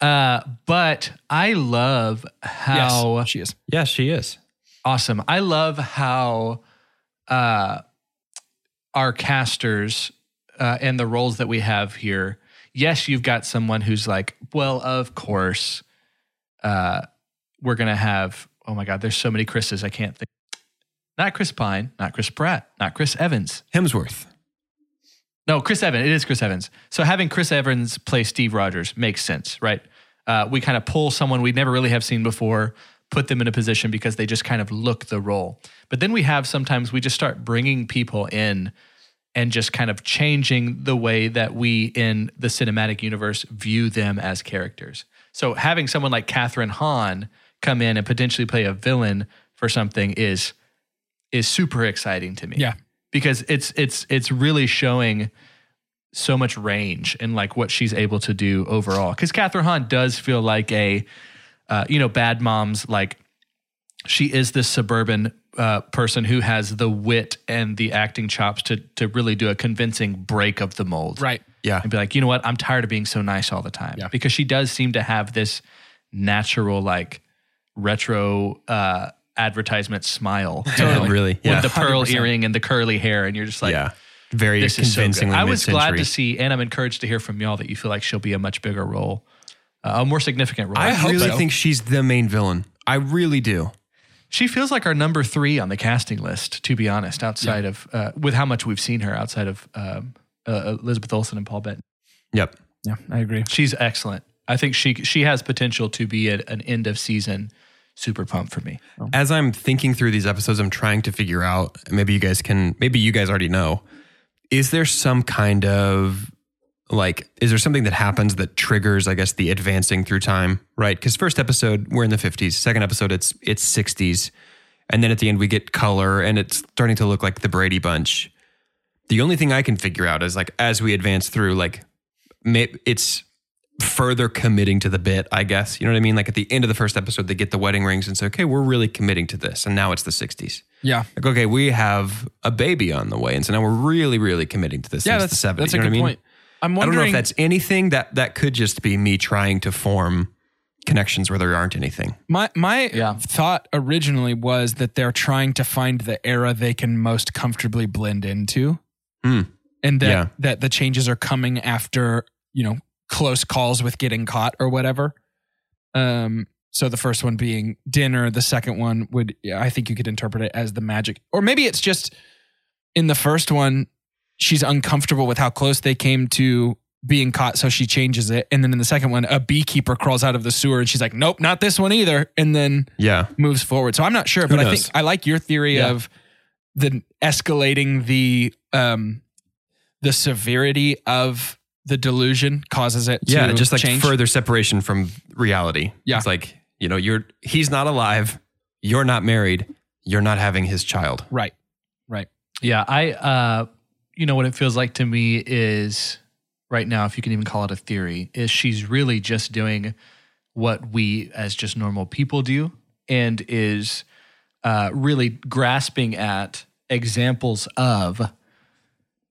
Uh, but I love how yes, she is. Yes, she is. awesome. I love how uh, our casters uh, and the roles that we have here. Yes, you've got someone who's like, well, of course, uh, we're gonna have. Oh my God, there's so many Chris's. I can't think. Not Chris Pine, not Chris Pratt, not Chris Evans. Hemsworth. No, Chris Evans. It is Chris Evans. So having Chris Evans play Steve Rogers makes sense, right? Uh, we kind of pull someone we never really have seen before, put them in a position because they just kind of look the role. But then we have sometimes we just start bringing people in and just kind of changing the way that we in the cinematic universe view them as characters. So having someone like Kathryn Hahn come in and potentially play a villain for something is is super exciting to me Yeah. because it's it's it's really showing so much range in like what she's able to do overall. Because Kathryn Hahn does feel like a uh, you know bad moms like she is this suburban uh, person who has the wit and the acting chops to to really do a convincing break of the mold Right. Yeah. and be like, you know what, I'm tired of being so nice all the time. Yeah. Because she does seem to have this natural, like retro uh, advertisement smile. you know, Really? Yeah. With the pearl 100%. earring and the curly hair. And you're just like, yeah. Very this is so good. I was glad to see, and I'm encouraged to hear from y'all that you feel like she'll be a much bigger role, uh, a more significant role. I hope really so. think she's the main villain. I really do. She feels like our number three on the casting list, to be honest, outside of, uh, with how much we've seen her outside of um, uh, Elizabeth Olsen and Paul Bettany. Yep. Yeah, I agree. She's excellent. I think she she has potential to be a, an end of season super pump for me. As I'm thinking through these episodes, I'm trying to figure out. Maybe you guys can. Maybe you guys already know. Is there some kind of like? Is there something that happens that triggers? I guess the advancing through time, right? Because first episode we're in the 50s. Second episode it's it's 60s, and then at the end we get color, and it's starting to look like the Brady Bunch. The only thing I can figure out is like as we advance through, like it's further committing to the bit, I guess. You know what I mean? Like at the end of the first episode, they get the wedding rings and say, okay, we're really committing to this. And now it's the 60s. Yeah. Like, okay, we have a baby on the way. And so now we're really, really committing to this. Yeah, that's the 70s. that's you a know good what I mean? point. I'm I don't know wondering if that's anything that that could just be me trying to form connections where there aren't anything. My my Yeah. thought originally was that they're trying to find the era they can most comfortably blend into. Hmm. And that Yeah. that the changes are coming after, you know, close calls with getting caught or whatever. Um so the first one being dinner, the second one would I think you could interpret it as the magic. Or maybe it's just in the first one she's uncomfortable with how close they came to being caught, so she changes it. And then in the second one, a beekeeper crawls out of the sewer and she's like, Nope, not this one either. And then Yeah. moves forward. So I'm not sure, Who but I think I like your theory Yeah. of the escalating the um the severity of the delusion causes it to Yeah, just like change. further separation from reality. Yeah. It's like, you know, you're he's not alive, you're not married, you're not having his child. Right. Right. Yeah, I uh you know what it feels like to me is right now if you can even call it a theory is she's really just doing what we as just normal people do and is uh really grasping at examples of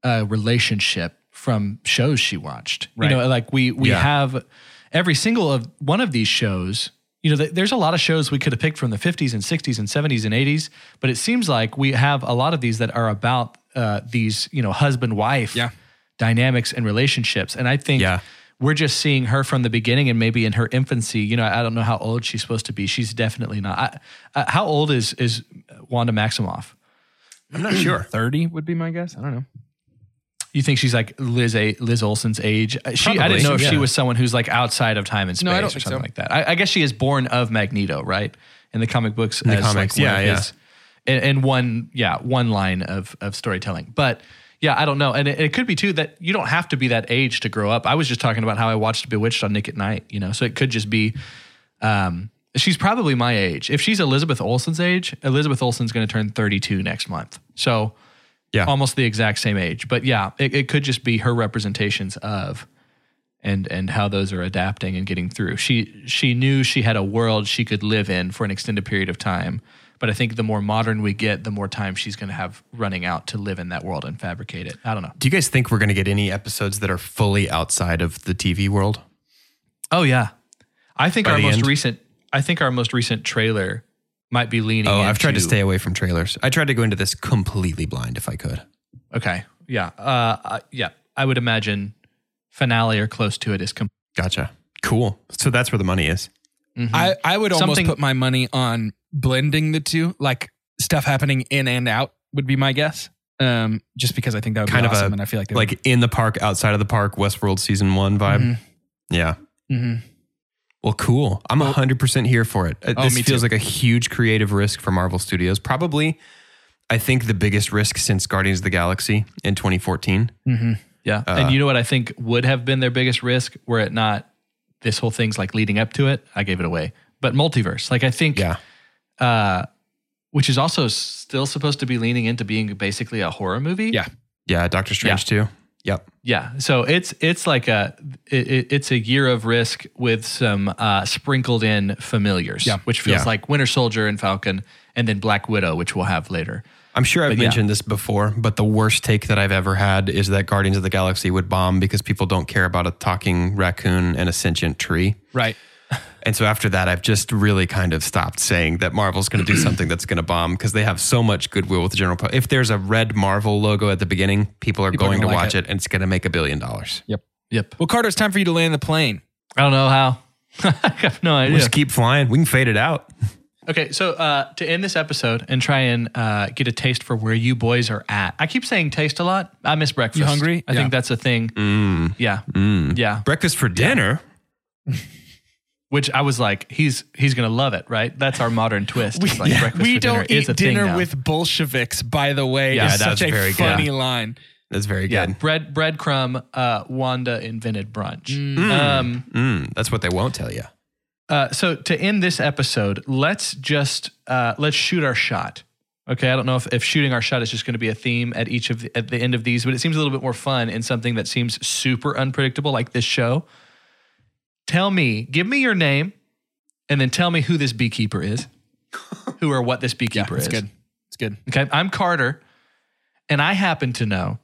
a relationship from shows she watched. Right. You know, like we we Yeah. have every single of one of these shows. You know, th- there's a lot of shows we could have picked from the 50s and 60s and 70s and 80s, but it seems like we have a lot of these that are about uh, these, you know, husband wife Yeah. dynamics and relationships. And I think Yeah. we're just seeing her from the beginning and maybe in her infancy. You know, I don't know how old she's supposed to be. She's definitely not. I, uh, how old is is Wanda Maximoff? I'm not sure. 30 would be my guess. I don't know. You think she's like Liz a Liz Olsen's age? Uh, She I didn't know if she was someone who's like outside of time and space No, I don't or think something so. like that. I, I guess she is born of Magneto, right? In the comic books, the as comics, like yeah, of yeah. his- in, in one, yeah, one line of of storytelling. But yeah, I don't know, and it, it could be too that you don't have to be that age to grow up. I was just talking about how I watched Bewitched on Nick at Night, you know, so it could just be. Um, she's probably my age. If she's Elizabeth Olsen's age, Elizabeth Olsen's going to turn 32 next month. So Yeah. almost the exact same age. But yeah, it, it could just be her representations of and and how those are adapting and getting through. She she knew she had a world she could live in for an extended period of time. But I think the more modern we get, the more time she's going to have running out to live in that world and fabricate it. I don't know. Do you guys think we're going to get any episodes that are fully outside of the TV world? Oh yeah, I think By our most end? recent. I think our most recent trailer might be leaning. Oh, I've tried to stay away from trailers. I tried to go into this completely blind if I could. Okay, yeah, uh, uh, yeah. I would imagine finale or close to it is. Com- Gotcha. Cool. So that's where the money is. I, I would almost Something- put my money on blending the two, like stuff happening in and out would be my guess. Um, just because I think that would Kind be of awesome, a and I feel like they like in the park, outside of the park, Westworld season one vibe. Mhm. Yeah. hmm Well, cool. I'm a 100% here for it. Uh, Oh, this feels too. like a huge creative risk for Marvel Studios. Probably, I think, the biggest risk since Guardians of the Galaxy in 2014. hmm Yeah. Uh, and you know what I think would have been their biggest risk were it not this whole thing's like leading up to it. I gave it away. But multiverse, like I think, Yeah. uh, which is also still supposed to be leaning into being basically a horror movie. Yeah. Yeah. Doctor Strange, too. Yep. Yeah. So it's it's like a it, it- it's a year of risk with some uh, sprinkled in familiars. Yeah. Which feels Yeah. like Winter Soldier and Falcon, and then Black Widow, which we'll have later. I'm sure I've But yeah. mentioned this before, but the worst take that I've ever had is that Guardians of the Galaxy would bomb because people don't care about a talking raccoon and a sentient tree. Right. And so after that, I've just really kind of stopped saying that Marvel's going to do something that's going to bomb because they have so much goodwill with the general public. If there's a red Marvel logo at the beginning, people are People going to gonna like watch it. and it's going to make a billion dollars. Yep. Yep. Well, Carter, it's time for you to land the plane. I don't know how. I have no We idea. just keep flying. We can fade it out. Okay, so uh, to end this episode and try and uh, get a taste for where you boys are at. I keep saying taste a lot. I miss breakfast. You hungry? I Yeah. think that's a thing. Mm, Yeah, mm. yeah. Breakfast for dinner. Which I was like, he's he's gonna love it, right? That's our modern twist. It's like breakfast we for don't is a eat dinner with Bolsheviks, by the way. Yeah, is that's such a very good. funny line. That's very yeah good. bread breadcrumb. Uh, Wanda invented brunch. Mm. Um, Mm, that's what they won't tell you. Uh, so to end this episode, let's just uh, let's shoot our shot. Okay, I don't know if, if shooting our shot is just going to be a theme at each of the, at the end of these, but it seems a little bit more fun in something that seems super unpredictable, like this show. Tell me, give me your name, and then tell me who this beekeeper is, who or what this Yeah, beekeeper it's is. good. It's good. Okay, I'm Carter, and I happen to know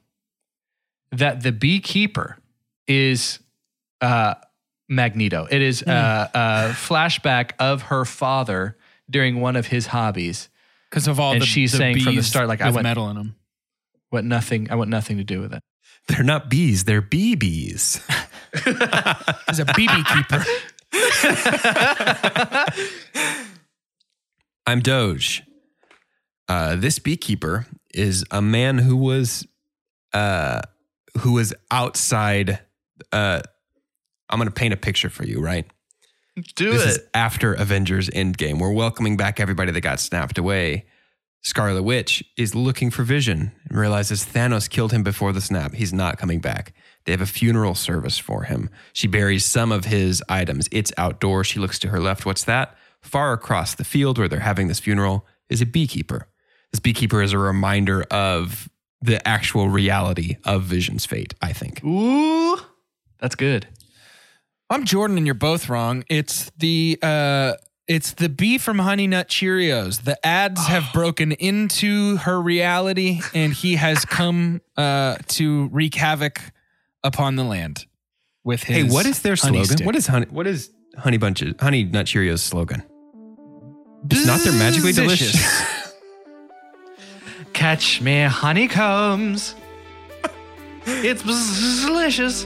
that the beekeeper is uh, Magneto. It is uh, a flashback of her father during one of his hobbies. Because of all And the she's the saying from the start, like, I want- metal in them. What nothing. I want nothing to do with it. They're not bees, they're BBs. As a BB keeper. I'm Doge. Uh, this beekeeper is a man who was uh, who was outside. Uh, I'm going to paint a picture for you, right? Do it. this is after Avengers Endgame. We're welcoming back everybody that got snapped away. Scarlet Witch is looking for Vision and realizes Thanos killed him before the snap. He's not coming back. They have a funeral service for him. She buries some of his items. It's outdoors. She looks to her left. What's that? Far across the field where they're having this funeral is a beekeeper. This beekeeper is a reminder of the actual reality of Vision's fate, I think. Ooh, that's good. I'm Jordan, and you're both wrong. It's the uh, it's the bee from Honey Nut Cheerios. The ads have broken into her reality, and he has come uh, to wreak havoc upon the land with his. Hey, what is their honey slogan? stick. What is honey? What is Honey Bunches, Honey Nut Cheerios slogan? It's not their magically delicious. Catch me, honeycombs. it's delicious.